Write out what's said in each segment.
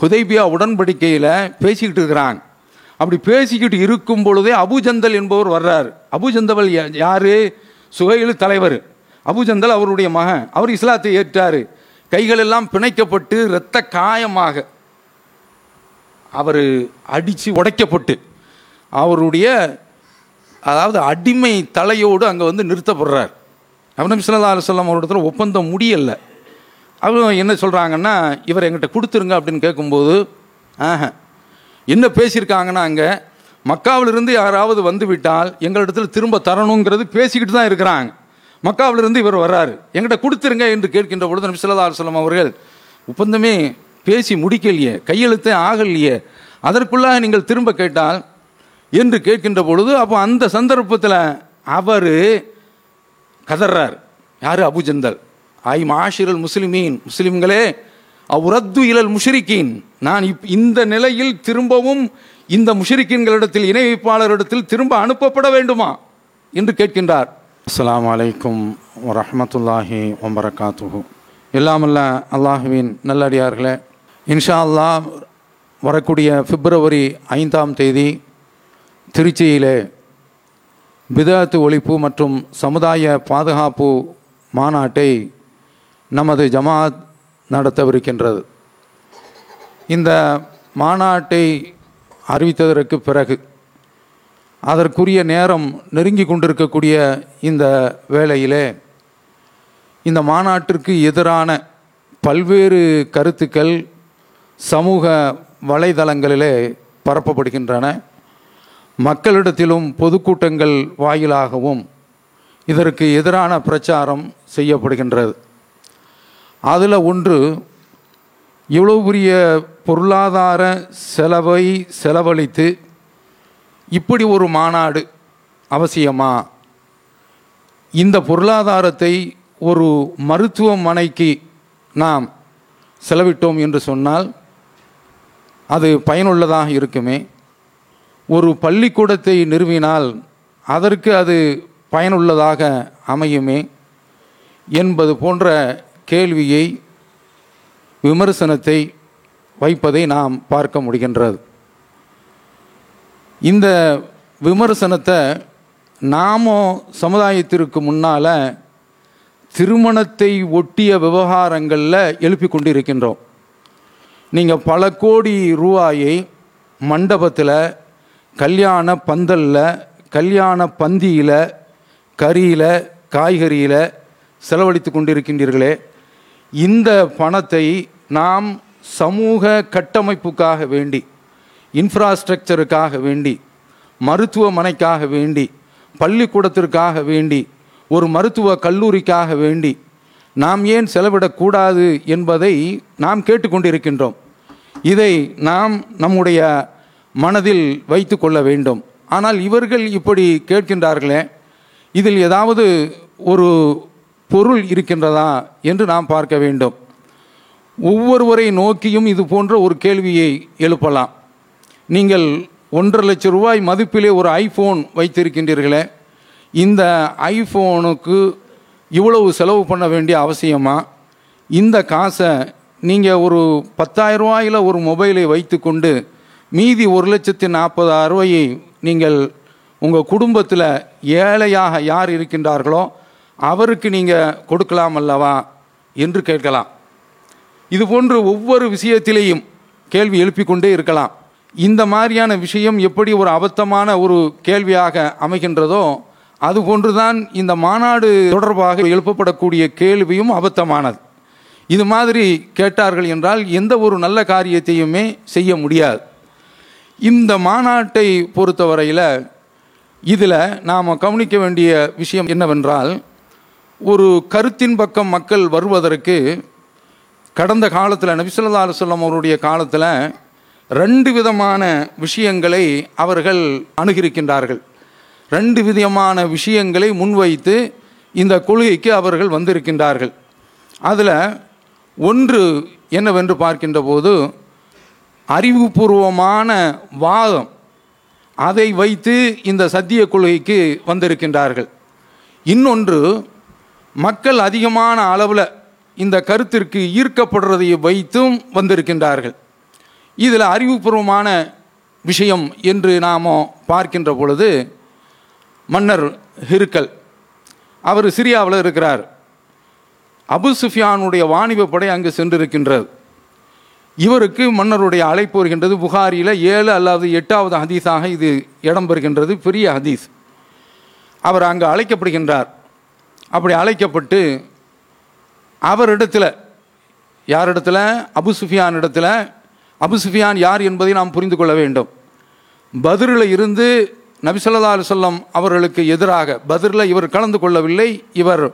ஹுதைபியா உடன்படிக்கையில் பேசிக்கிட்டு இருக்கிறாங்க. அப்படி பேசிக்கிட்டு இருக்கும் பொழுதே அபுஜந்தல் என்பவர் வர்றார். அபுஜந்தவல் யார்? சுகையில் தலைவர். அபுஜந்தல் அவருடைய மகன். அவர் இஸ்லாத்தை ஏற்றார். கைகளெல்லாம் பிணைக்கப்பட்டு இரத்த காயமாக அவர் அடித்து உடைக்கப்பட்டு அவருடைய அதாவது அடிமை தலையோடு அங்கே வந்து நிறுத்தப்படுறார். அவனம் சிலதா அலுவலம் அவரிடத்துல ஒப்பந்தம் முடியலை. அவங்க என்ன சொல்கிறாங்கன்னா இவர் எங்கிட்ட கொடுத்துருங்க அப்படின்னு கேட்கும்போது ஆஹ என்ன பேசியிருக்காங்கன்னா அங்கே? மக்காவிலிருந்து யாராவது வந்து விட்டால் எங்களிடத்தில் திரும்ப தரணுங்கிறது பேசிக்கிட்டு தான் இருக்கிறாங்க. மக்காவிலிருந்து இவர் வர்றாரு. எங்கிட்ட கொடுத்துருங்க என்று கேட்கின்ற பொழுது நபி ஸல்லல்லாஹு அவர்கள் ஒப்பந்தமே பேசி முடிக்கலையே கையெழுத்தே ஆகலையே அதற்குள்ளாக நீங்கள் திரும்ப கேட்டால்? என்று கேட்கின்ற பொழுது அப்போ அந்த சந்தர்ப்பத்தில் அவர் கதறார் யார்? அபுஜந்தல் ஐ மாஷிரல் முஸ்லிமீன். முஸ்லிம்களே அவுரத்து இலல் முஷரிக்கீன். நான் இப் இந்த நிலையில் திரும்பவும் இந்த முஷரிக்கீன்களிடத்தில் இணை வைப்பாளரிடத்தில் திரும்ப அனுப்பப்பட வேண்டுமா? என்று கேட்கின்றார். அஸ்லாம் வலைக்கும் வரஹ்மத்துல்லாஹி வபரகாத்துஹு. எல்லாமல்ல அல்லாஹுவின் நல்லடியார்களே இன்ஷா அல்லாஹ் வரக்கூடிய பிப்ரவரி ஐந்தாம் தேதி திருச்சியிலே பிதாத்து ஒழிப்பு மற்றும் சமுதாய பாதுகாப்பு மாநாட்டை நமது ஜமாத் நடத்தவிருக்கின்றது. இந்த மாநாட்டை அறிவித்ததற்கு பிறகு அதற்குரிய நேரம் நெருங்கி கொண்டிருக்கக்கூடிய இந்த வேளையிலே இந்த மாநாட்டிற்கு எதிரான பல்வேறு கருத்துக்கள் சமூக வலைதளங்களிலே பரப்பப்படுகின்றன. மக்களிடத்திலும் பொதுக்கூட்டங்கள் வாயிலாகவும் இதற்கு எதிரான பிரச்சாரம் செய்யப்படுகின்றது. அதில் ஒன்று இவ்வளோ பெரிய பொருளாதார செலவை செலவழித்து இப்படி ஒரு மாநாடு அவசியமா? இந்த பொருளாதாரத்தை ஒரு மருத்துவமனைக்கு நாம் செலவிட்டோம் என்று சொன்னால் அது பயனுள்ளதாக இருக்குமே? ஒரு பள்ளிக்கூடத்தை நிறுவினால் அதற்கு அது பயனுள்ளதாக அமையுமே? என்பது போன்ற கேள்வியை விமர்சனத்தை வைப்பதை நாம் பார்க்க முடிகின்றது. இந்த விமர்சனத்தை நாமும் சமுதாயத்திற்கு முன்னால் திருமணத்தை ஒட்டிய விவகாரங்களில் எழுப்பி கொண்டிருக்கின்றோம். நீங்கள் பல கோடி ரூபாயை மண்டபத்தில் கல்யாண பந்தலில் கல்யாண பந்தியில் கறியில் காய்கறியில் செலவழித்து கொண்டிருக்கின்றீர்களே இந்த பணத்தை நாம் சமூக கட்டமைப்புக்காக வேண்டி இன்ஃப்ராஸ்ட்ரக்சருக்காக வேண்டி மருத்துவமனைக்காக வேண்டி பள்ளிக்கூடத்திற்காக வேண்டி ஒரு மருத்துவ கல்லூரிக்காக வேண்டி நாம் ஏன் செலவிடக்கூடாது என்பதை நாம் கேட்டுக்கொண்டிருக்கின்றோம். இதை நாம் நம்முடைய மனதில் வைத்து கொள்ள வேண்டும். ஆனால் இவர்கள் இப்படி கேட்கின்றார்களே இதில் ஏதாவது ஒரு பொருள் இருக்கின்றதா என்று நாம் பார்க்க வேண்டும். ஒவ்வொருவரை நோக்கியும் இது போன்ற ஒரு கேள்வியை எழுப்பலாம். நீங்கள் ஒன்றரை லட்சம் ரூபாய் மதிப்பிலே ஒரு ஐஃபோன் வைத்திருக்கின்றீர்களே இந்த ஐஃபோனுக்கு இவ்வளவு செலவு பண்ண வேண்டிய அவசியமா? இந்த காசை நீங்கள் ஒரு பத்தாயிரம் ரூபாயில் ஒரு மொபைலை வைத்துக்கொண்டு மீதி ஒரு லட்சத்தி நாற்பதாயிரம் ரூபாயை நீங்கள் உங்கள் குடும்பத்தில் ஏழையாக யார் இருக்கின்றார்களோ அவருக்கு நீங்கள் கொடுக்கலாம் அல்லவா என்று கேட்கலாம். இது போன்று ஒவ்வொரு விஷயத்திலேயும் கேள்வி எழுப்பிக் கொண்டே இருக்கலாம். இந்த மாதிரியான விஷயம் எப்படி ஒரு அபத்தமான ஒரு கேள்வியாக அமைகின்றதோ அதுபோன்றுதான் இந்த மாநாடு தொடர்பாக எழுப்பப்படக்கூடிய கேள்வியும் அபத்தமானது. இது மாதிரி கேட்டார்கள் என்றால் எந்த ஒரு நல்ல காரியத்தையுமே செய்ய முடியாது. இந்த மாநாட்டை பொறுத்தவரையில் இதில் நாம் கவனிக்க வேண்டிய விஷயம் என்னவென்றால் ஒரு கருத்தின் பக்கம் மக்கள் வருவதற்கு கடந்த காலத்தில் நபிசுல்லா அலுவலம் அவருடைய காலத்தில் ரெண்டு விதமான விஷயங்களை அவர்கள் அணுகிருக்கின்றார்கள் ரெண்டு விதமான விஷயங்களை முன்வைத்து இந்த கொள்கைக்கு அவர்கள் வந்திருக்கின்றார்கள். அதில் ஒன்று என்னவென்று பார்க்கின்ற போது அறிவுபூர்வமான வாதம். அதை வைத்து இந்த சத்திய கொள்கைக்கு வந்திருக்கின்றார்கள். இன்னொன்று மக்கள் அதிகமான அளவில் இந்த கருத்திற்கு ஈர்க்கப்படுறதை வைத்தும் வந்திருக்கின்றார்கள். இதில் அறிவுபூர்வமான விஷயம் என்று நாம் பார்க்கின்ற பொழுது மன்னர் ஹிருக்கல் அவர் சிரியாவில் இருக்கிறார். அபு சுஃபியானுடைய வாணிப படை அங்கு சென்றிருக்கின்றது. இவருக்கு மன்னருடைய அழைப்பு வருகின்றது. புகாரியில் ஏழு அல்லது எட்டாவது ஹதீஸாக இது இடம்பெறுகின்றது. பெரிய ஹதீஸ். அவர் அங்கு அழைக்கப்படுகின்றார். அப்படி அழைக்கப்பட்டு அவரிடத்தில் யாரிடத்தில்? அபு சுஃபியான் இடத்துல. அபு சுஃபியான் யார் என்பதை நாம் புரிந்து கொள்ள வேண்டும். பதிரில் இருந்து நபிசல்லா அலுவல்லம் அவர்களுக்கு எதிராக பதிரில் இவர் கலந்து கொள்ளவில்லை இவர்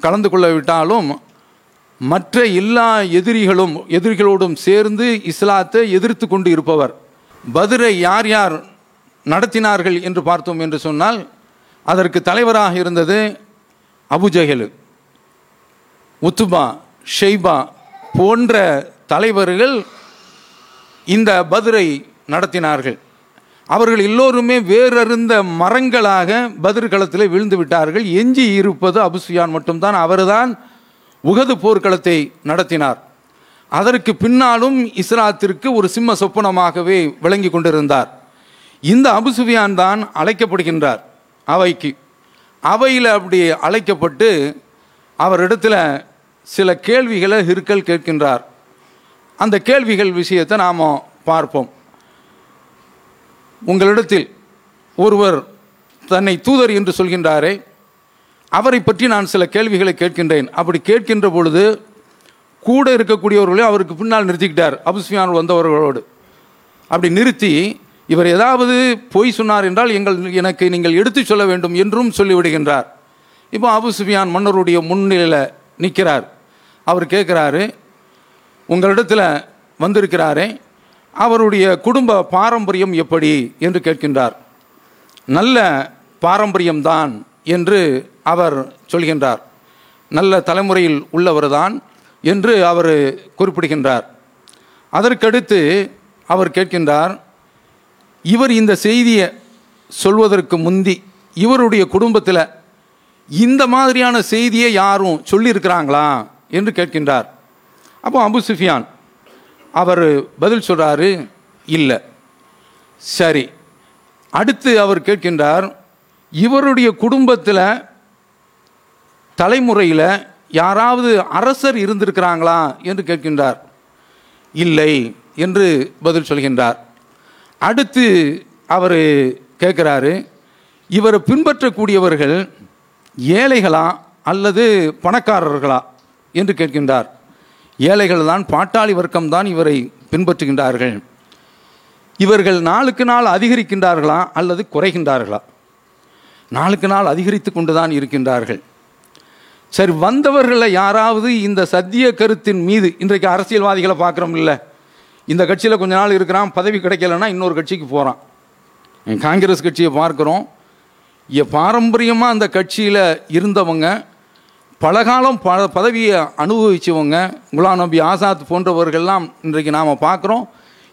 கலந்து கொள்ளவிட்டாலும் மற்ற எல்லா எதிரிகளும் எதிரிகளோடும் சேர்ந்து இஸ்லாத்தை எதிர்த்து கொண்டு இருப்பவர். பதிரை யார் யார் நடத்தினார்கள் என்று பார்த்தோம் என்று சொன்னால் அதற்கு தலைவராக இருந்தது அபுஜஹல் உத்துபா ஷெய்பா போன்ற தலைவர்கள் இந்த பதிரை நடத்தினார்கள். அவர்கள் எல்லோருமே வேறறிந்த மரங்களாக பதிர் களத்தில் விழுந்து விட்டார்கள். எஞ்சி இருப்பது அபுசுயான் மட்டும்தான் அவர்தான் உகது போர்க்களத்தை நடத்தினார். அதற்கு பின்னாலும் இஸ்லாத்திற்கு ஒரு சிம்ம சொப்பனமாகவே விளங்கி கொண்டிருந்தார். இந்த அபுசுவியான் தான் அழைக்கப்படுகின்றார். அவைக்கு அவையில் அப்படி அழைக்கப்பட்டு அவரிடத்தில் சில கேள்விகளை ஹிருக்கல் கேட்கின்றார். அந்த கேள்விகள் விஷயத்தை நாம் பார்ப்போம். உங்களிடத்தில் ஒருவர் தன்னை தூதர் என்று சொல்கின்றாரே அவரை பற்றி நான் சில கேள்விகளை கேட்கின்றேன். அப்படி கேட்கின்ற பொழுது கூட இருக்கக்கூடியவர்களையும் அவருக்கு பின்னால் நிறுத்திக்கிட்டார் அபுஸ்மியான் வந்தவர்களோடு. அப்படி நிறுத்தி இவர் ஏதாவது பொய் சொன்னார் என்றால் எங்கள் எனக்கு நீங்கள் எடுத்துச் சொல்ல வேண்டும் என்றும் சொல்லிவிடுகின்றார். இப்போ அபு சுஃபியான் மன்னருடைய முன்னிலையில் நிற்கிறார் அவர் கேட்குறாரு உங்களிடத்தில் வந்திருக்கிறாரே அவருடைய குடும்ப பாரம்பரியம் எப்படி? என்று கேட்கின்றார். நல்ல பாரம்பரியம்தான் என்று அவர் சொல்கின்றார். நல்ல தலைமுறையில் உள்ளவர்தான் என்று அவர் குறிப்பிடுகின்றார். அதற்கடுத்து அவர் கேட்கின்றார் இவர் இந்த செய்தியை சொல்வதற்கு முந்தி இவருடைய குடும்பத்தில் இந்த மாதிரியான செய்தியை யாரும் சொல்லியிருக்கிறாங்களா என்று கேட்கின்றார். அப்போ அபு சுஃபியான் அவர் பதில் சொல்கிறாரு இல்லை. சரி. அடுத்து அவர் கேட்கின்றார் இவருடைய குடும்பத்தில் தலைமுறையில் யாராவது அரசர் இருந்திருக்கிறாங்களா? என்று கேட்கின்றார். இல்லை என்று பதில் சொல்கின்றார். அடுத்து அவர் கேட்குறாரு இவரை பின்பற்றக்கூடியவர்கள் ஏழைகளா அல்லது பணக்காரர்களா என்று கேட்கின்றார். ஏழைகள் தான் பாட்டாளி வர்க்கம் தான் இவரை பின்பற்றுகின்றார்கள். இவர்கள் நாளுக்கு நாள் அதிகரிக்கின்றார்களா அல்லது குறைகின்றார்களா? நாளுக்கு நாள் அதிகரித்து கொண்டு தான் இருக்கின்றார்கள். சரி வந்தவர்களில் யாராவது இந்த சத்திய கருத்தின் மீது இன்றைக்கு அரசியல்வாதிகளை பார்க்குறோம் இல்லை இந்த கட்சியில் கொஞ்ச நாள் இருக்கிறான் பதவி கிடைக்கலன்னா இன்னொரு கட்சிக்கு போகிறான் காங்கிரஸ் கட்சியை பார்க்குறோம். பாரம்பரியமாக அந்த கட்சியில் இருந்தவங்க பலகாலம் ப பதவியை அனுபவித்தவங்க குலாம் நபி ஆசாத் போன்றவர்கள்லாம் இன்றைக்கு நாம் பார்க்குறோம்.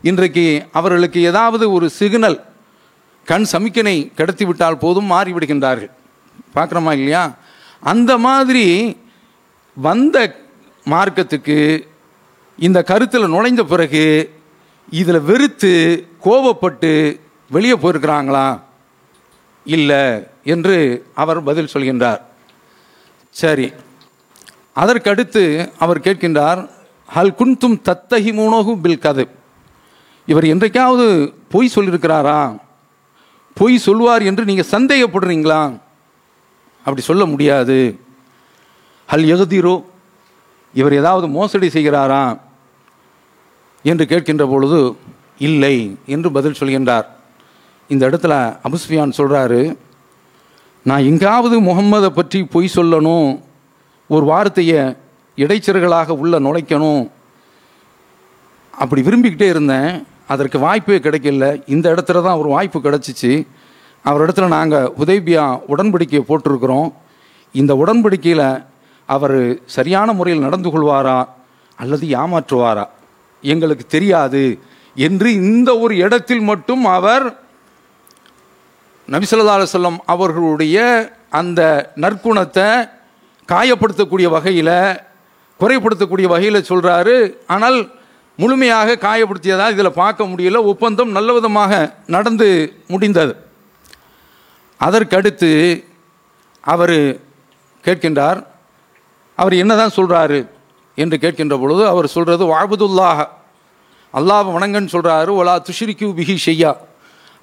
இன்றைக்கு அவர்களுக்கு ஏதாவது ஒரு சிக்னல் கண் சமிக்கனை கடத்தி விட்டால் போதும் மாறிவிடுகின்றார்கள். பார்க்குறோமா இல்லையா? அந்த மாதிரி வந்த மார்க்கத்துக்கு இந்த கருத்தில் நுழைந்த பிறகு இதில் வெறுத்து கோபப்பட்டு வெளியே போயிருக்கிறாங்களா? இல்லை என்று அவர் பதில் சொல்கின்றார். சரி. அதற்கடுத்து அவர் கேட்கின்றார் ஹல் குன்தும் தத்தகி மூனோகு பில் கது இவர் என்றைக்காவது பொய் சொல்லியிருக்கிறாரா பொய் சொல்வார் என்று நீங்கள் சந்தேகப்படுறீங்களா? அப்படி சொல்ல முடியாது. ஹல் எகுதீரோ இவர் ஏதாவது மோசடி செய்கிறாரா? என்று கேட்கின்ற பொழுது இல்லை என்று பதில் சொல்கின்றார். இந்த இடத்துல அபுஸ்பியான் சொல்கிறாரு நான் எங்காவது முகம்மதை பற்றி பொய் சொல்லணும் ஒரு வார்த்தையை இடைச்சர்களாக உள்ள நுழைக்கணும் அப்படி விரும்பிக்கிட்டே இருந்தேன் அதற்கு வாய்ப்பே கிடைக்கல இந்த இடத்துல தான் ஒரு வாய்ப்பு கிடச்சிச்சு அவர் இடத்துல நாங்கள் உதய்பியா உடன்படிக்கையை போட்டிருக்கிறோம் இந்த உடன்படிக்கையில் அவர் சரியான முறையில் நடந்து கொள்வாரா அல்லது ஏமாற்றுவாரா? எங்களுக்கு தெரியாது என்று இந்த ஒரு இடத்தில் மட்டும் அவர் நபிசல்லா அலுவலம் அவர்களுடைய அந்த நற்குணத்தை காயப்படுத்தக்கூடிய வகையில் குறைப்படுத்தக்கூடிய வகையில் சொல்கிறாரு ஆனால் முழுமையாக காயப்படுத்தியதாக இதில் பார்க்க முடியல. ஒப்பந்தம் நல்ல விதமாக நடந்து முடிந்தது. அதற்கடுத்து அவர் கேட்கின்றார். அவர் என்னதான் சொல்கிறாரு என்று கேட்கின்ற பொழுது அவர் சொல்கிறது வாபுதுல்லாஹ். அல்லாஹ் வணங்கன்னு சொல்கிறாரு ஒலா துஷிரிக்கு பிஹி ஷெய்யா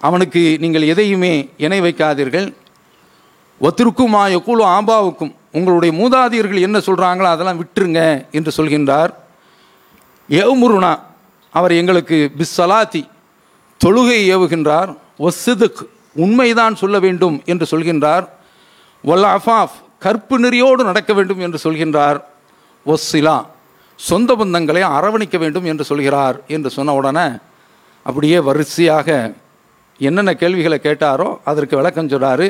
அவனுக்கு நீங்கள் எதையுமே இணை வைக்காதீர்கள். ஒத்திருக்குமா எக்கூலு ஆம்பாவுக்கும் உங்களுடைய மூதாதையர்கள் என்ன சொல்கிறாங்களோ அதெல்லாம் விட்டுருங்க என்று சொல்கின்றார். ஏமுருனா அவர் எங்களுக்கு பிஸ்ஸலாத்தி தொழுகை ஏவுகின்றார். ஒசிதுக் உண்மைதான் சொல்ல வேண்டும் என்று சொல்கின்றார். ஒல் அஃபாஃப். கற்பு நெறியோடு நடக்க வேண்டும் என்று சொல்கின்றார். ஒஸ்ஸிலா சொந்த பந்தங்களை அரவணைக்க வேண்டும் என்று சொல்கிறார் என்று சொன்ன உடனே அப்படியே வரிசையாக என்னென்ன கேள்விகளை கேட்டாரோ அதற்கு விளக்கம் சொல்கிறார்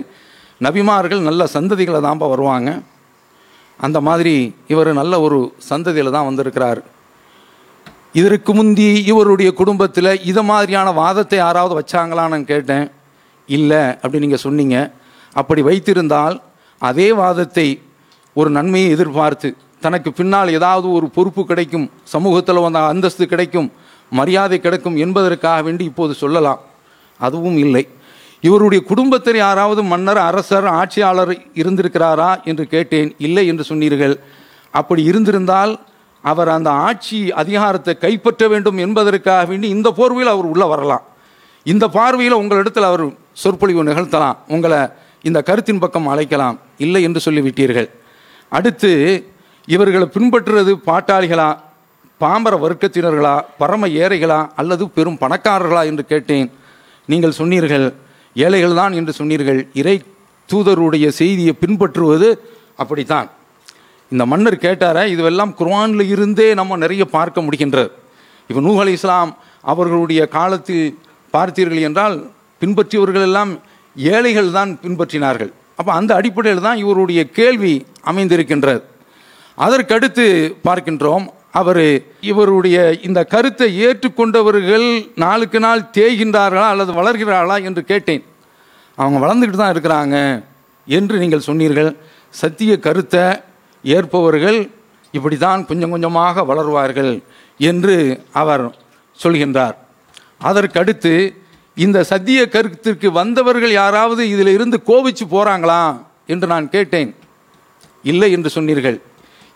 நபிமார்கள் நல்ல சந்ததிகளை தான்ப்பா வருவாங்க. அந்த மாதிரி இவர் நல்ல ஒரு சந்ததியில் தான் வந்திருக்கிறார். இதற்கு முந்தி இவருடைய குடும்பத்தில் இதை மாதிரியான வாதத்தை யாராவது வச்சாங்களான்னு கேட்டேன். இல்லை அப்படி நீங்கள் சொன்னீங்க. அப்படி வைத்திருந்தால் அதே வாதத்தை ஒரு நன்மையை எதிர்பார்த்து தனக்கு பின்னால் ஏதாவது ஒரு பொறுப்பு கிடைக்கும் சமூகத்தில் வந்த அந்தஸ்து கிடைக்கும் மரியாதை கிடைக்கும் என்பதற்காக வேண்டி இப்போது சொல்லலாம். அதுவும் இல்லை. இவருடைய குடும்பத்தில் யாராவது மன்னர் அரசர் ஆட்சியாளர் இருந்திருக்கிறாரா என்று கேட்டேன். இல்லை என்று சொன்னீர்கள். அப்படி இருந்திருந்தால் அவர் அந்த ஆட்சி அதிகாரத்தை கைப்பற்ற வேண்டும் என்பதற்காக வேண்டி இந்த போர்வையில் அவர் உள்ளே வரலாம். இந்த பார்வையில் உங்களிடத்தில் அவர் சொற்பொழிவு நிகழ்த்தலாம். உங்களை இந்த கருத்தின் பக்கம் அழைக்கலாம். இல்லை என்று சொல்லிவிட்டீர்கள். அடுத்து இவர்களை பின்பற்றுறது பாட்டாளிகளா பாமர வர்க்கத்தினர்களா பரம ஏழைகளா அல்லது பெரும் பணக்காரர்களா என்று கேட்டேன். நீங்கள் சொன்னீர்கள் ஏழைகள் தான் என்று சொன்னீர்கள். இறை தூதருடைய செய்தியை பின்பற்றுவது அப்படித்தான். இந்த மன்னர் கேட்டார இதுவெல்லாம் குர்வானில் இருந்தே நம்ம நிறைய பார்க்க முடிகின்றது. இப்போ நூஹ் அலி இஸ்லாம் அவர்களுடைய காலத்தில் பார்த்தீர்கள் என்றால் பின்பற்றியவர்கள் எல்லாம் ஏழைகள் தான் பின்பற்றினார்கள். அப்போ அந்த அடிப்படையில் தான் இவருடைய கேள்வி அமைந்திருக்கின்றது. அதற்கடுத்து பார்க்கின்றோம் அவர் இவருடைய இந்த கருத்தை ஏற்றுக்கொண்டவர்கள் நாளுக்கு நாள் தேய்கின்றார்களா அல்லது வளர்கிறார்களா என்று கேட்டேன். அவங்க வளர்ந்துக்கிட்டு தான் இருக்கிறாங்க என்று நீங்கள் சொன்னீர்கள். சத்திய கருத்தை ஏற்பவர்கள் இப்படி தான் கொஞ்சம் கொஞ்சமாக வளருவார்கள் என்று அவர் சொல்கின்றார். அதற்கடுத்து இந்த சத்திய கருத்திற்கு வந்தவர்கள் யாராவது இதில் இருந்து கோபிச்சு போகிறாங்களா என்று நான் கேட்டேன். இல்லை என்று சொன்னீர்கள்.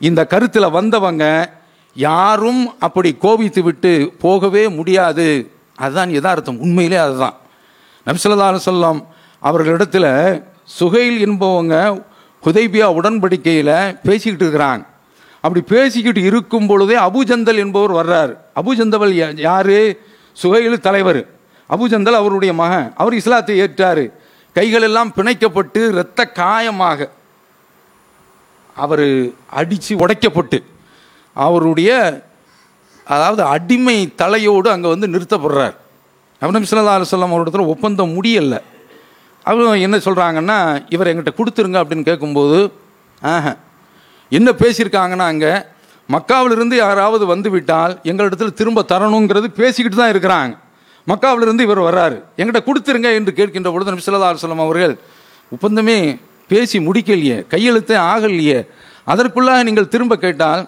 இந்த கருத்தில் வந்தவங்க யாரும் அப்படி கோபித்து விட்டு போகவே முடியாது. அதுதான் யதார்த்தம். உண்மையிலே அதுதான். நபிசல்லா சொல்லம் அவர்களிடத்தில் சுகைல் என்பவங்க ஹுதைபியா உடன்படிக்கையில் பேசிக்கிட்டு இருக்கிறாங்க. அப்படி பேசிக்கிட்டு இருக்கும் பொழுதே அபுஜந்தல் என்பவர் வர்றார். அபுஜந்தவல் யார் யாரு? சுகையில் தலைவர். அபுஜந்தல் அவருடைய மகன். அவர் இஸ்லாத்தை ஏற்றாரு. கைகளெல்லாம் பிணைக்கப்பட்டு இரத்த காயமாக அவர் அடித்து உடைக்கப்பட்டு அவருடைய அதாவது அடிமை தலையோடு அங்கே வந்து நிறுத்தப்படுறார். நபி சிலதா அலைஹி வஸல்லம் ஒப்பந்தம் முடியலை அவங்க என்ன சொல்கிறாங்கன்னா இவர் எங்கிட்ட கொடுத்துருங்க அப்படின்னு கேட்கும்போது ஆஹ என்ன பேசியிருக்காங்கன்னா அங்கே மக்காவிலிருந்து யாராவது வந்து விட்டால் எங்களிடத்தில் திரும்ப தரணுங்கிறது பேசிக்கிட்டு தான் இருக்கிறாங்க. மக்காவிலிருந்து இவர் வர்றாரு. எங்கிட்ட கொடுத்துருங்க என்று கேட்கின்ற பொழுது நபி ஸல்லல்லாஹு அலைஹி அவர்கள் ஒப்பந்தமே பேசி முடிக்கலையே கையெழுத்தே ஆகலையே அதற்குள்ளாக நீங்கள் திரும்ப கேட்டால்?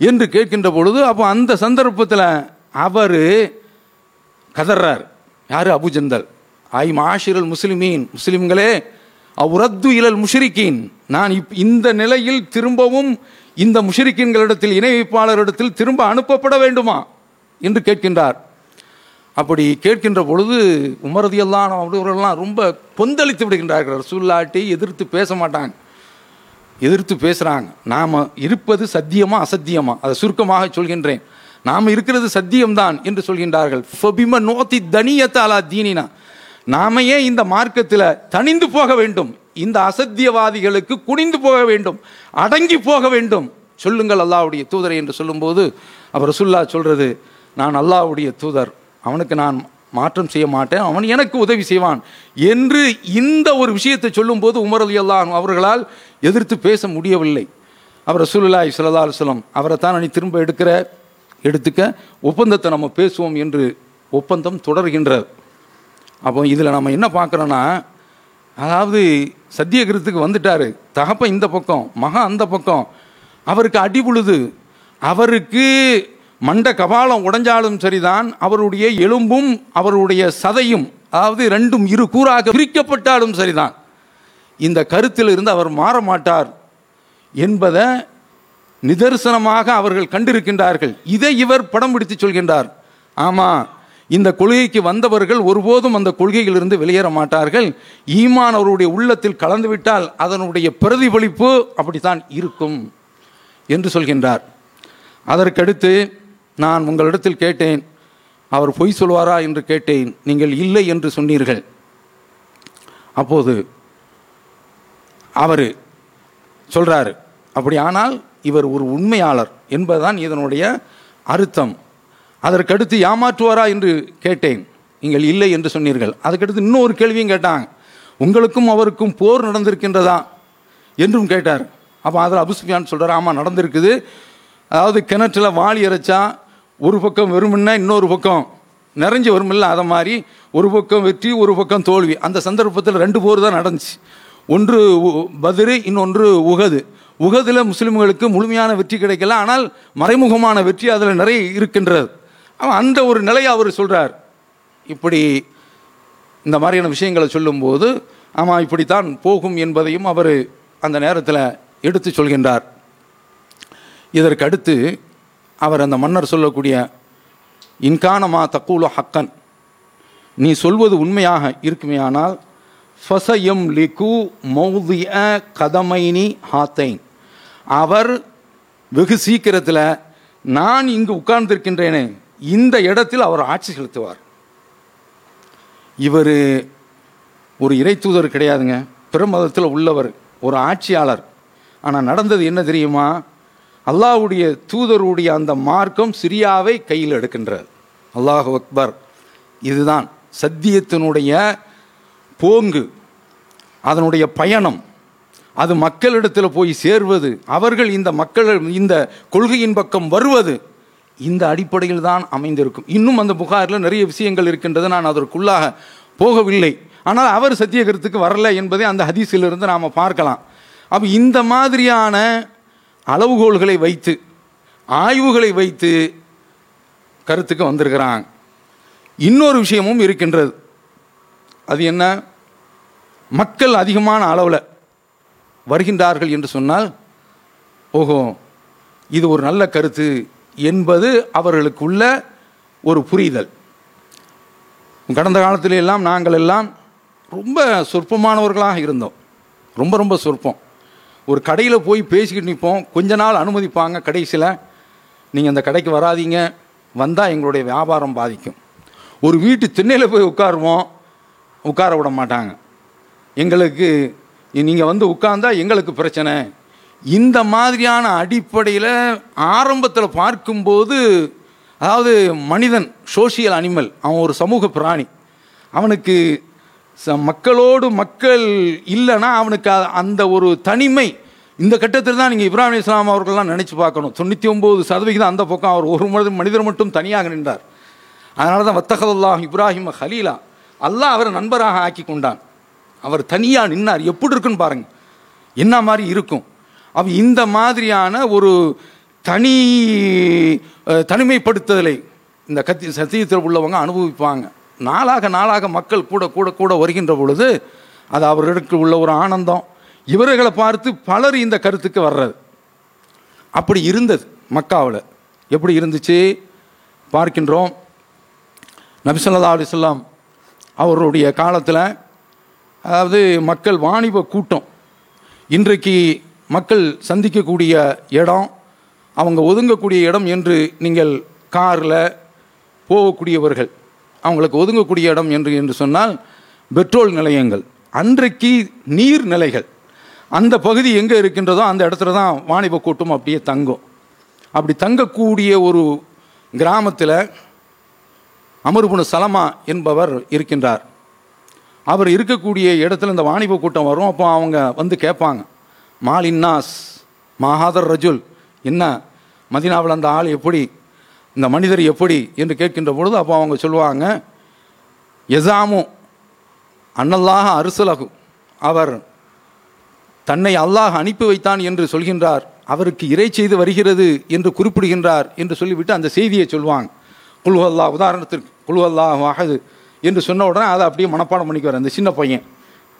என்று கேட்கின்ற பொழுது அப்போ அந்த சந்தர்ப்பத்தில் அவர் கதறார் யார்? அபுஜந்தல் ஐ மாஷிரல் முஸ்லிமீன் முஸ்லிம்களே அவுரத்து இலல் முஷரிக்கீன். நான் இப் இந்த நிலையில் திரும்பவும் இந்த முஷரிக்கீன்களிடத்தில் இணை வைப்பாளரிடத்தில் திரும்ப அனுப்பப்பட வேண்டுமா? என்று கேட்கின்றார். அப்படி கேட்கின்ற பொழுது உமரதியெல்லாம் அப்படிவர்கள்லாம் ரொம்ப கொந்தளித்து விடுகின்றார்கள். ரசூல்லாட்டி எதிர்த்து பேச மாட்டாங்க. எதிர்த்து பேசுகிறாங்க நாம் இருப்பது சத்தியமா அசத்தியமா? அதை சுருக்கமாக சொல்கின்றேன். நாம் இருக்கிறது சத்தியம்தான் என்று சொல்கின்றார்கள். ஃபபிம நோத்தி தனியத்தாலா தீனினா. நாம ஏன் இந்த மார்க்கத்தில் தனிந்து போக வேண்டும்? இந்த அசத்தியவாதிகளுக்கு குனிந்து போக வேண்டும். அடங்கி போக வேண்டும். சொல்லுங்கள் அல்லாவுடைய தூதரை என்று சொல்லும்போது அவர் ரசுல்லா சொல்கிறது நான் அல்லாவுடைய தூதர். அவனுக்கு நான் மாற்றம் செய்ய மாட்டேன். அவன் எனக்கு உதவி செய்வான் என்று இந்த ஒரு விஷயத்தை சொல்லும்போது உமர் அலி அவர்களால் எதிர்த்து பேச முடியவில்லை. அவர் ரசூலுல்லாஹி ஸல்லல்லாஹு அலைஹி அவரை தான் நீ திரும்ப எடுக்கிற எடுத்துக்க ஒப்பந்தத்தை நம்ம பேசுவோம் என்று ஒப்பந்தம் தொடர்கின்றது. அப்போ இதில் நம்ம என்ன பார்க்குறோன்னா அதாவது சத்தியகிரத்துக்கு வந்துட்டார். தகப்பன் இந்த பக்கம் மகன் அந்த பக்கம். அவருக்கு அடிபுழுது. அவருக்கு மண்ட கபாலம் உடைஞ்சாலும் சரிதான் அவருடைய எலும்பும் அவருடைய சதையும் அதாவது ரெண்டும் இரு கூறாக பிரிக்கப்பட்டாலும் சரிதான். இந்த கருத்தில் இருந்து அவர் மாற மாட்டார் என்பதை நிதர்சனமாக அவர்கள் கண்டிருக்கின்றார்கள். இதை இவர் படம் பிடித்து சொல்கின்றார். ஆமாம் இந்த கொள்கைக்கு வந்தவர்கள் ஒருபோதும் அந்த கொள்கையிலிருந்து வெளியேற மாட்டார்கள். ஈமான் அவருடைய உள்ளத்தில் கலந்துவிட்டால் அதனுடைய பிரதிபலிப்பு அப்படித்தான் இருக்கும் என்று சொல்கின்றார். அதற்கடுத்து நான் உங்களிடத்தில் கேட்டேன். அவர் பொய் சொல்வாரா என்று கேட்டேன். நீங்கள் இல்லை என்று சொன்னீர்கள். அப்போது அவர் சொல்கிறாரு அப்படி ஆனால் இவர் ஒரு உண்மையாளர் என்பதுதான் இதனுடைய அர்த்தம். அதற்கடுத்து ஏமாற்றுவாரா என்று கேட்டேன். நீங்கள் இல்லை என்று சொன்னீர்கள். அதுக்கடுத்து இன்னொரு கேள்வியும் கேட்டாங்க. உங்களுக்கும் அவருக்கும் போர் நடந்திருக்கின்றதா? என்றும் கேட்டார். அப்போ அதில் அபுசுஃபியான் சொல்கிறார் ஆமாம் நடந்திருக்குது. அதாவது கிணற்றில் வாளி இறைச்சா ஒரு பக்கம் வெறுமன்னா இன்னொரு பக்கம் நிறைஞ்சு வருமில்ல அதை மாதிரி ஒரு பக்கம் வெற்றி ஒரு பக்கம் தோல்வி. அந்த சந்தர்ப்பத்தில் ரெண்டு போர் தான் நடந்துச்சு. ஒன்று உ- இன்னொன்று உகது. உகதில் முஸ்லீம்களுக்கு முழுமையான வெற்றி கிடைக்கல ஆனால் மறைமுகமான வெற்றி அதில் நிறைய இருக்கின்றது. அவன் அந்த ஒரு நிலையை அவர் சொல்கிறார் இப்படி இந்த மாதிரியான விஷயங்களை சொல்லும்போது ஆமாம் இப்படித்தான் போகும் என்பதையும் அவர் அந்த நேரத்தில் எடுத்து சொல்கின்றார். இதற்கு அடுத்து அவர் அந்த மன்னர் சொல்லக்கூடிய இன்கானமா தக்கூலோ ஹக்கன். நீ சொல்வது உண்மையாக இருக்குமேயானால் ஃபசயம் லிகு மௌதிய கதமைனி ஹாத்தைன். அவர் வெகு சீக்கிரத்தில் நான் இங்கு உட்கார்ந்திருக்கின்றேனே இந்த இடத்தில் அவர் ஆட்சி செலுத்துவார். இவர் ஒரு இறை தூதர் கிடையாதுங்க. பிற மதத்தில் உள்ளவர் ஒரு ஆட்சியாளர். ஆனால் நடந்தது என்ன தெரியுமா? அல்லாஹ்வுடைய தூதருடைய அந்த மார்க்கம் சிரியாவை கையில் எடுக்கின்றது. அல்லாஹ் அக்பர். இதுதான் சத்தியத்தினுடைய போங்கு அதனுடைய பயணம். அது மக்களிடத்தில் போய் சேர்வது அவர்கள் இந்த மக்கள் இந்த கொள்கையின் பக்கம் வருவது இந்த அடிப்படையில் தான் அமைந்திருக்கும். இன்னும் அந்த புகாரில் நிறைய விஷயங்கள் இருக்கின்றது நான் அதற்குள்ளாக போகவில்லை. ஆனால் அவர் சத்தியகரத்துக்கு வரல என்பதை அந்த ஹதீஸிலிருந்து நாம் பார்க்கலாம். அப்போ இந்த மாதிரியான அளவுகோல்களை வைத்து ஆய்வுகளை வைத்து கருத்துக்கு வந்திருக்கிறாங்க. இன்னொரு விஷயமும் இருக்கின்றது. அது என்ன? மக்கள் அதிகமான அளவில் வருகின்றார்கள் என்று சொன்னால் ஓஹோ இது ஒரு நல்ல கருத்து என்பது அவர்களுக்குள்ள ஒரு புரிதல். கடந்த காலத்திலெல்லாம் நாங்கள் எல்லாம் ரொம்ப சொற்பமானவர்களாக இருந்தோம். ரொம்ப ரொம்ப சொற்பம். ஒரு கடையில் போய் பேசிக்கிட்டு நிற்போம் கொஞ்ச நாள் அனுமதிப்பாங்க கடைசியில். நீங்கள் அந்த கடைக்கு வராதீங்க. வந்தால் எங்களுடைய வியாபாரம் பாதிக்கும். ஒரு வீட்டு திண்ணையில் போய் உட்காருவோம். உட்கார விட மாட்டாங்க. எங்களுக்கு நீங்கள் வந்து உட்கார்ந்தா எங்களுக்கு பிரச்சனை. இந்த மாதிரியான அடிப்படையில் ஆரம்பத்தில் பார்க்கும்போது அதாவது மனிதன் சோஷியல் அனிமல் அவன் ஒரு சமூக பிராணி. அவனுக்கு மக்களோடு மக்கள் இல்லைன்னா அவனுக்கு அந்த ஒரு தனிமை இந்த கட்டத்தில் தான் நீங்கள் இப்ராஹிம் இஸ்லாம் அவர்கள்லாம் நினச்சி பார்க்கணும். தொண்ணூற்றி ஒம்பது சதவிகிதம் அந்த பக்கம் அவர் ஒரு மனித மனிதர் மட்டும் தனியாக நின்றார். அதனால தான் வத்தகல்லாஹ் இப்ராஹிம் ஹலீலா அல்லாஹ் அவரை நண்பராக ஆக்கி கொண்டான். அவர் தனியாக நின்னார். எப்படி இருக்குன்னு பாருங்க. என்ன மாதிரி இருக்கும். அப்ப இந்த மாதிரியான ஒரு தனி தனிமைப்படுத்துதலை இந்த கத்தி சத்தியத்தில் உள்ளவங்க அனுபவிப்பாங்க. நாளாக நாளாக மக்கள் கூட கூட கூட வருகின்ற பொழுது அது அவர்களுக்கு உள்ள ஒரு ஆனந்தம். இவர்களை பார்த்து பலர் இந்த கருத்துக்கு வர்றது. அப்படி இருந்தது மக்காவில். எப்படி இருந்துச்சு? பார்க்கின்றோம். நபிசல்லா அலிஸ்லாம் அவருடைய காலத்தில் அதாவது மக்கள் வாணிப கூட்டம். இன்றைக்கு மக்கள் சந்திக்கக்கூடிய இடம் அவங்க ஒதுங்கக்கூடிய இடம் என்று நீங்கள் காரில் போகக்கூடியவர்கள். அவங்களுக்கு ஒதுங்கக்கூடிய இடம் என்று என்று சொன்னால் பெட்ரோல் நிலையங்கள். அன்றைக்கு நீர் நிலைகள். அந்த பகுதி எங்கே இருக்கின்றதோ அந்த இடத்துல தான் வாணிப கூட்டம் அப்படியே தங்கும். அப்படி தங்கக்கூடிய ஒரு கிராமத்தில் அமருபுன சலமா என்பவர் இருக்கின்றார். அவர் இருக்கக்கூடிய இடத்துல இந்த வாணிப கூட்டம் வரும் அப்போ அவங்க வந்து கேட்பாங்க மாலின்னாஸ் மகாதர் ரஜுல் என்ன மதினாவில் அந்த ஆள் எப்படி இந்த மனிதர் எப்படி என்று கேட்கின்ற பொழுது அப்போ அவங்க சொல்லுவாங்க எசாமு அன்னல்லாக அருசலகு. அவர் தன்னை அல்லாஹ் அனுப்பி வைத்தான் என்று சொல்கின்றார். அவருக்கு இறை செய்து வருகிறது என்று குறிப்பிடுகின்றார் என்று சொல்லிவிட்டு அந்த செய்தியை சொல்லுவாங்க. குழுவல்லா உதாரணத்திற்கு குல்ஹல்லா அஹது என்று சொன்ன உடனே அதை அப்படியே மனப்பாடம் பண்ணிக்குவார் அந்த சின்ன பையன்.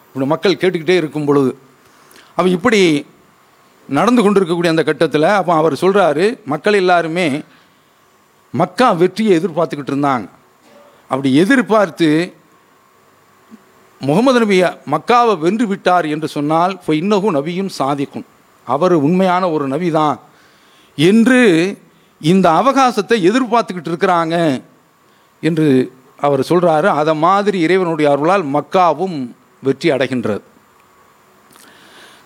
இப்படி மக்கள் கேட்டுக்கிட்டே இருக்கும் பொழுது. அவன் இப்படி நடந்து கொண்டிருக்கக்கூடிய அந்த கட்டத்தில் அப்போ அவர் சொல்கிறாரு மக்கள் எல்லாருமே மக்கா வெற்றியை எதிர்பார்த்துக்கிட்டு இருந்தாங்க. அப்படி எதிர்பார்த்து முகமது நபி மக்காவை வென்று விட்டார் என்று சொன்னால் இப்போ இன்னகும் நபியும் சாதிக்கும். அவர் உண்மையான ஒரு நபி தான். என்று இந்த அவகாசத்தை எதிர்பார்த்துக்கிட்டு இருக்கிறாங்க என்று அவர் சொல்கிறாரு அதை மாதிரி இறைவனுடைய அருளால் மக்காவும் வெற்றி அடைகின்றது.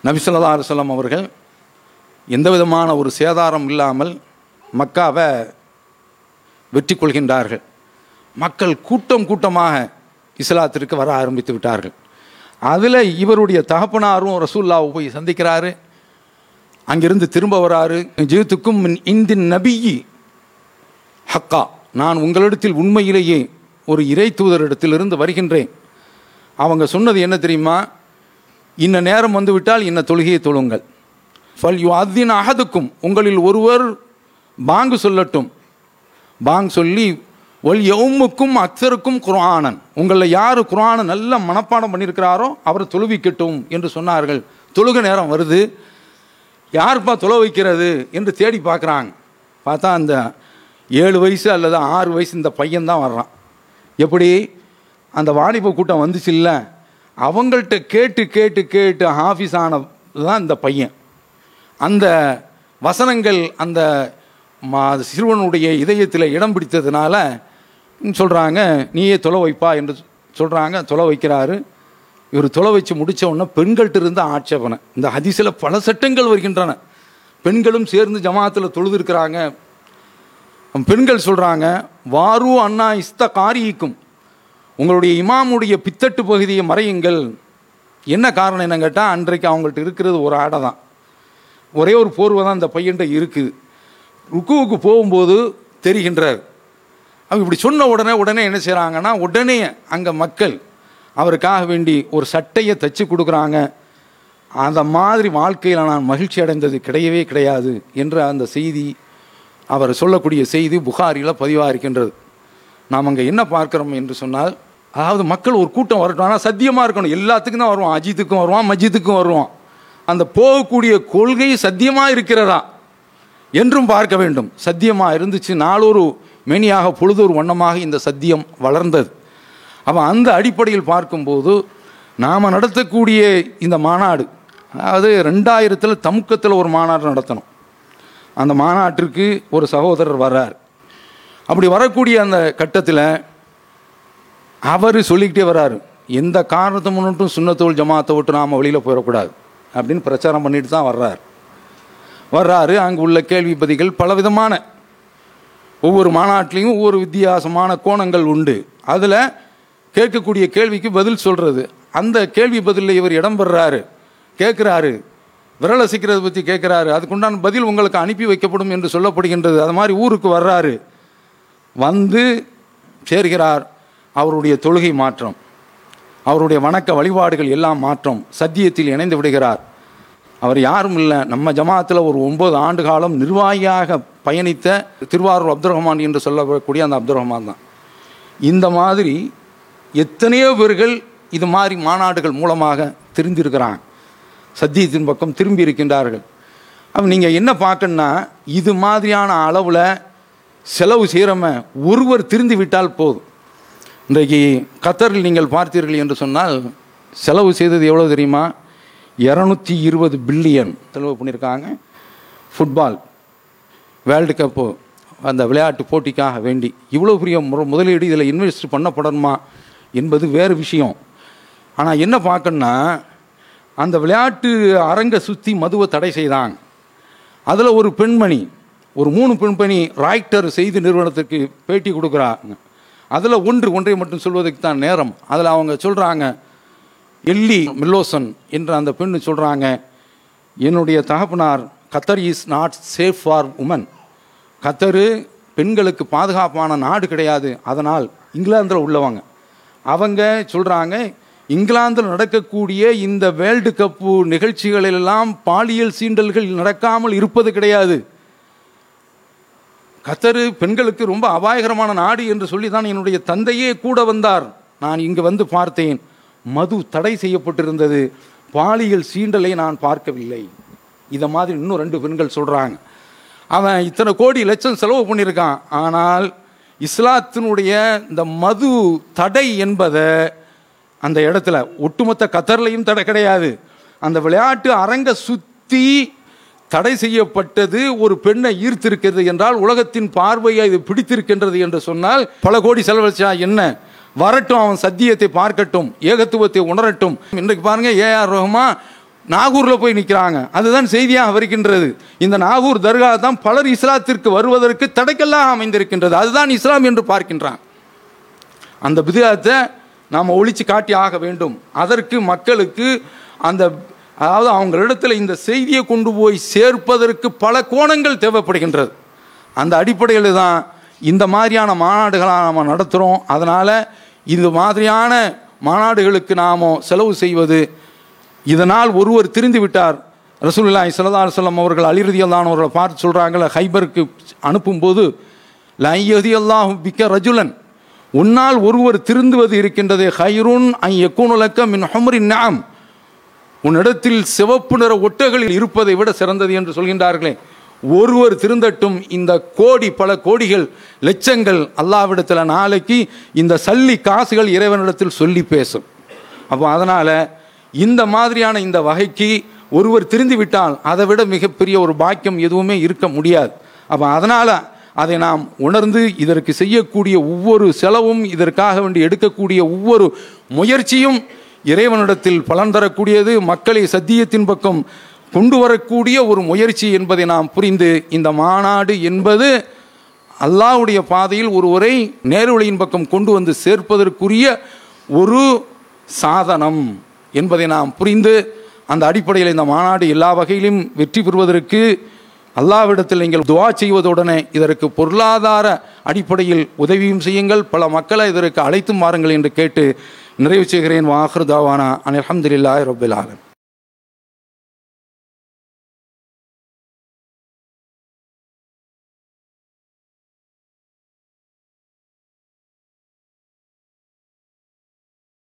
நபிசல்லா அலுவலம் அவர்கள் எந்த விதமான ஒரு சேதாரம் இல்லாமல் மக்காவை வெற்றி கொள்கின்றார்கள் மக்கள் கூட்டம் கூட்டமாக இஸ்லாத்திற்கு வர ஆரம்பித்து விட்டார்கள். அதில் இவருடைய தகப்பனாரும் ரசூல்லாவை போய் சந்திக்கிறாரு. அங்கிருந்து திரும்ப வராரு. ஜீவத்துக்கும் இந்தின் நபியி ஹக்கா. நான் உங்களிடத்தில் உண்மையிலேயே ஒரு இறை தூதரிடத்திலிருந்து வருகின்றேன். அவங்க சொன்னது என்ன தெரியுமா? இன்ன நேரம் வந்துவிட்டால் இன்ன தொழுகையை தொழுங்கள். ஃபல் யு அதின் அகதுக்கும் உங்களில் ஒருவர் பாங்கு சொல்லட்டும். பாங் சொல்லி ஒல் எவ்முக்கும் அக்சருக்கும் குரானன் உங்களில் யார் குரானன் நல்ல மனப்பாடம் பண்ணியிருக்கிறாரோ அவர் தொழுவிக்கட்டும் என்று சொன்னார்கள். தொழுக நேரம் வருது. யாருப்பா தொலை வைக்கிறது என்று தேடி பார்க்குறாங்க. பார்த்தா அந்த ஏழு வயசு அல்லது ஆறு வயசு இந்த பையன் தான் வர்றான். எப்படி? அந்த வாணிப கூட்டம் வந்துச்சு இல்லை? அவங்கள்ட்ட கேட்டு கேட்டு கேட்டு ஆஃபீஸ் ஆனது தான் இந்த பையன். அந்த வசனங்கள் அந்த மா சிறுவனுடைய இதயத்தில் இடம் பிடித்ததுனால சொல்கிறாங்க நீயே தொலை வைப்பா என்று சொல்கிறாங்க தொலை வைக்கிறாரு. இவர் தொலை வச்சு முடித்த உடனே பெண்கள்கிட்ட இருந்த ஆட்சேபனை. இந்த ஹதீஸில் பல சட்டங்கள் வருகின்றன. பெண்களும் சேர்ந்து ஜமாத்தில் தொழுதுருக்கிறாங்க. பெண்கள் சொல்கிறாங்க வாரு அண்ணா இஸ்த காரியிக்கும் உங்களுடைய இமாமுடைய பித்தட்டு பகுதியை மறையுங்கள். என்ன காரணம் என்ன கேட்டால் அன்றைக்கு அவங்கள்ட்ட இருக்கிறது ஒரு ஆடை தான் ஒரே ஒரு போர்வை தான் இந்த பையன்கிட்ட இருக்குது. ருக்குவுக்கு போகும்போது தெரிகின்றார். அவங்க இப்படி சொன்ன உடனே உடனே என்ன செய்கிறாங்கன்னா உடனே அங்கே மக்கள் அவருக்காக வேண்டி ஒரு சட்டையை தச்சு கொடுக்குறாங்க. அந்த மாதிரி வாழ்க்கையில் நான் மகிழ்ச்சி அடைந்தது கிடையவே கிடையாது என்ற அந்த செய்தி அவர் சொல்லக்கூடிய செய்தி புகாரியில் பதிவாக இருக்கின்றது. நாம் அங்கே என்ன பார்க்குறோம் என்று சொன்னால் அதாவது மக்கள் ஒரு கூட்டம் வரட்டும் ஆனால் சத்தியமாக இருக்கணும். எல்லாத்துக்கும் தான் வருவான். அஜித்துக்கும் வருவான் மஜித்துக்கும் வருவான். அந்த போகக்கூடிய கொள்கை சத்தியமாக இருக்கிறதா? என்றும் பார்க்க வேண்டும். சத்தியமாக இருந்துச்சு. நாளொரு மேனியாக பொழுதொரு வண்ணமாக இந்த சத்தியம் வளர்ந்தது. அப்போ அந்த அடிப்படையில் பார்க்கும்போது நாம் நடத்தக்கூடிய இந்த மாநாடு அதாவது ரெண்டாயிரத்தில் தமுக்கத்தில் ஒரு மாநாடு நடத்தணும். அந்த மாநாட்டிற்கு ஒரு சகோதரர் வர்றார். அப்படி வரக்கூடிய அந்த கட்டத்தில் அவர் சொல்லிக்கிட்டே வர்றாரு. எந்த காரணத்தை முன்னிட்டும் சுண்ணத்தோல் ஜமாத்தை விட்டு நாம் வெளியில் போயிடக்கூடாது. அப்படின்னு பிரச்சாரம் பண்ணிட்டு தான் வர்றார். வர்றாரு. அங்கே உள்ள கேள்வி பதிகள் பலவிதமான. ஒவ்வொரு மாநாட்டிலையும் ஒவ்வொரு வித்தியாசமான கோணங்கள் உண்டு. அதில் கேட்கக்கூடிய கேள்விக்கு பதில் சொல்கிறது அந்த கேள்வி பதிலில் இவர் இடம் பெறாரு. கேட்குறாரு. விரல் அசைக்கிறத பற்றி கேட்குறாரு. அதுக்குண்டான பதில் உங்களுக்கு அனுப்பி வைக்கப்படும் என்று சொல்லப்படுகின்றது. அது மாதிரி ஊருக்கு வர்றாரு. வந்து சேர்கிறார். அவருடைய தொழுகை மாற்றம். அவருடைய வணக்க வழிபாடுகள் எல்லாம் மாற்றம். சத்தியத்தில் இணைந்து விடுகிறார். அவர் யாரும் இல்லை. நம்ம ஜமாத்தில் ஒரு ஒன்பது ஆண்டு காலம் நிர்வாகியாக பயணித்த திருவாரூர் அப்துல் ரஹ்மான் என்று சொல்லக்கூடிய அந்த அப்துல் ரஹ்மான் தான். இந்த மாதிரி எத்தனையோ பேர்கள் இது மாதிரி மாநாடுகள் மூலமாக தெரிந்திருக்கிறாங்க. சத்தியத்தின் பக்கம் திரும்பி இருக்கின்றார்கள். அப்போ நீங்கள் என்ன பார்க்கணுன்னா இது மாதிரியான அளவில் செலவு செய்கிறம ஒருவர் திருந்து விட்டால் போதும். இன்றைக்கு கத்தரில் நீங்கள் பார்த்தீர்கள் என்று சொன்னால் செலவு செய்தது எவ்வளோ தெரியுமா? இரநூத்தி இருபது பில்லியன் செலவு பண்ணியிருக்காங்க. ஃபுட்பால் வேர்ல்டு கப்பு அந்த விளையாட்டு போட்டிக்காக வேண்டி இவ்வளோ பெரிய மு முதலீடு இதில் இன்வெஸ்ட் பண்ணப்படணுமா என்பது வேறு விஷயம். ஆனால் என்ன பார்க்கணுன்னா அந்த விளையாட்டு அரங்கை சுற்றி மதுவை தடை செய்தாங்க அதில் ஒரு பெண்மணி ஒரு மூணு பெண்மணி ராய்டர் செய்தி நிறுவனத்துக்கு பேட்டி கொடுக்குறாங்க. அதில் ஒன்று ஒன்றை மட்டும் சொல்வதற்கு தான் நேரம். அதில் அவங்க சொல்கிறாங்க எல்லி மில்லோசன் என்ற அந்த பெண்ணு சொல்கிறாங்க என்னுடைய தகப்பனார் Qatar is not safe for women. Qatar பெண்களுக்கு பாதுகாப்பான நாடு கிடையாது. அதனால் இங்கிலாந்தில் உள்ளவங்க. அவங்க சொல்கிறாங்க இங்கிலாந்தில் நடக்கக்கூடிய இந்த வேர்ல்டு கப்பு நிகழ்ச்சிகளெல்லாம் பாலியல் சீண்டல்கள் நடக்காமல் இருப்பது கிடையாது. கத்தரு பெண்களுக்கு ரொம்ப அபாயகரமான நாடு என்று சொல்லி தான் என்னுடைய தந்தையே கூட வந்தார். நான் இங்கு வந்து பார்த்தேன். மது தடை செய்யப்பட்டிருந்தது. பாலியல் சீண்டலை நான் பார்க்கவில்லை. இதை மாதிரி இன்னும் ரெண்டு பெண்கள் சொல்கிறாங்க அவன் இத்தனை கோடி லட்சம் செலவு பண்ணியிருக்கான். ஆனால் இஸ்லாத்தினுடைய இந்த மது தடை என்பதை அந்த இடத்துல ஒட்டுமொத்த கத்தர்லையும் தடை கிடையாது. அந்த விளையாட்டு அரங்க சுற்றி தடை செய்யப்பட்டது ஒரு பெண்ணை ஈர்த்திருக்கிறது என்றால் உலகத்தின் பார்வையை இது பிடித்திருக்கின்றது என்று சொன்னால் பல கோடி செலவழிச்சா என்ன? வரட்டும் அவன் சத்தியத்தை பார்க்கட்டும் ஏகத்துவத்தை உணரட்டும். இன்றைக்கு பாருங்க ஏஆர் ரோஹமா நாகூரில் போய் நிற்கிறாங்க அதுதான் செய்தியாக வருகின்றது. இந்த நாகூர் தர்கா தான் பலர் இஸ்லாத்திற்கு வருவதற்கு தடைக்கெல்லாம் அமைந்திருக்கின்றது. அதுதான் இஸ்லாம் என்று பார்க்கின்றான். அந்த பிதாத்தை நாம் ஒழிச்சு காட்டி ஆக வேண்டும். அதற்கு மக்களுக்கு அந்த அதாவது அவங்களிடத்தில் இந்த செய்தியை கொண்டு போய் சேர்ப்பதற்கு பல கோணங்கள் தேவைப்படுகின்றது. அந்த அடிப்படையில் தான் இந்த மாதிரியான மாநாடுகளாக நம்ம நடத்துகிறோம் அதனால் இது மாதிரியான மாநாடுகளுக்கு நாம் செலவு செய்வது இதனால் ஒருவர் திரிந்து விட்டார். ரசூலுல்லாஹி ஸல்லல்லாஹு அலைஹி அவர்கள் அலிரதியல்லானவர்களை பார்த்து சொல்கிறாங்கள ஹைபருக்கு அனுப்பும்போது லையதி பிக்க ரஜுலன். உன்னால் ஒருவர் திருந்துவது இருக்கின்றது ஹைருன் ஐ யக்கூனுலக்க மின் ஹமரின் நாம் உன்னிடத்தில் சிவப்பு நிற ஒட்டகளில் இருப்பதை விட சிறந்தது என்று சொல்கின்றார்களே. ஒருவர் திருந்தட்டும் இந்த கோடி பல கோடிகள் லட்சங்கள் அல்லாவிடத்தில் நாளைக்கு இந்த சல்லி காசுகள் இறைவனிடத்தில் சொல்லி பேசும். அப்போ அதனால் இந்த மாதிரியான இந்த வகைக்கு ஒருவர் திருந்தி விட்டால் அதை விட மிகப்பெரிய ஒரு பாக்கியம் எதுவுமே இருக்க முடியாது. அப்போ அதனால் அதை நாம் உணர்ந்து இதற்கு செய்யக்கூடிய ஒவ்வொரு செலவும் இதற்காக வேண்டி எடுக்கக்கூடிய ஒவ்வொரு முயற்சியும் இறைவனிடத்தில் பலன் தரக்கூடியது. மக்களை சத்தியத்தின் பக்கம் கொண்டு வரக்கூடிய ஒரு முயற்சி என்பதை நாம் புரிந்து இந்த மாநாடு என்பது அல்லாஹ்வுடைய பாதையில் ஒருவரை நேர்வழியின் பக்கம் கொண்டு வந்து சேர்ப்பதற்குரிய ஒரு சாதனம் என்பதை நாம் புரிந்து அந்த அடிப்படையில் இந்த மாநாடு எல்லா வகையிலும் வெற்றி பெறுவதற்கு அல்லாவிடத்தில் நீங்கள் துவா செய்வதுடனே இதற்கு பொருளாதார அடிப்படையில் உதவியும் செய்யுங்கள். பல மக்களை இதற்கு அழைத்தும் வாருங்கள் என்று கேட்டு நிறைவு செய்கிறேன். வாஹர் தாவானா. அன் அஹமதுல்லாஹி ரபில்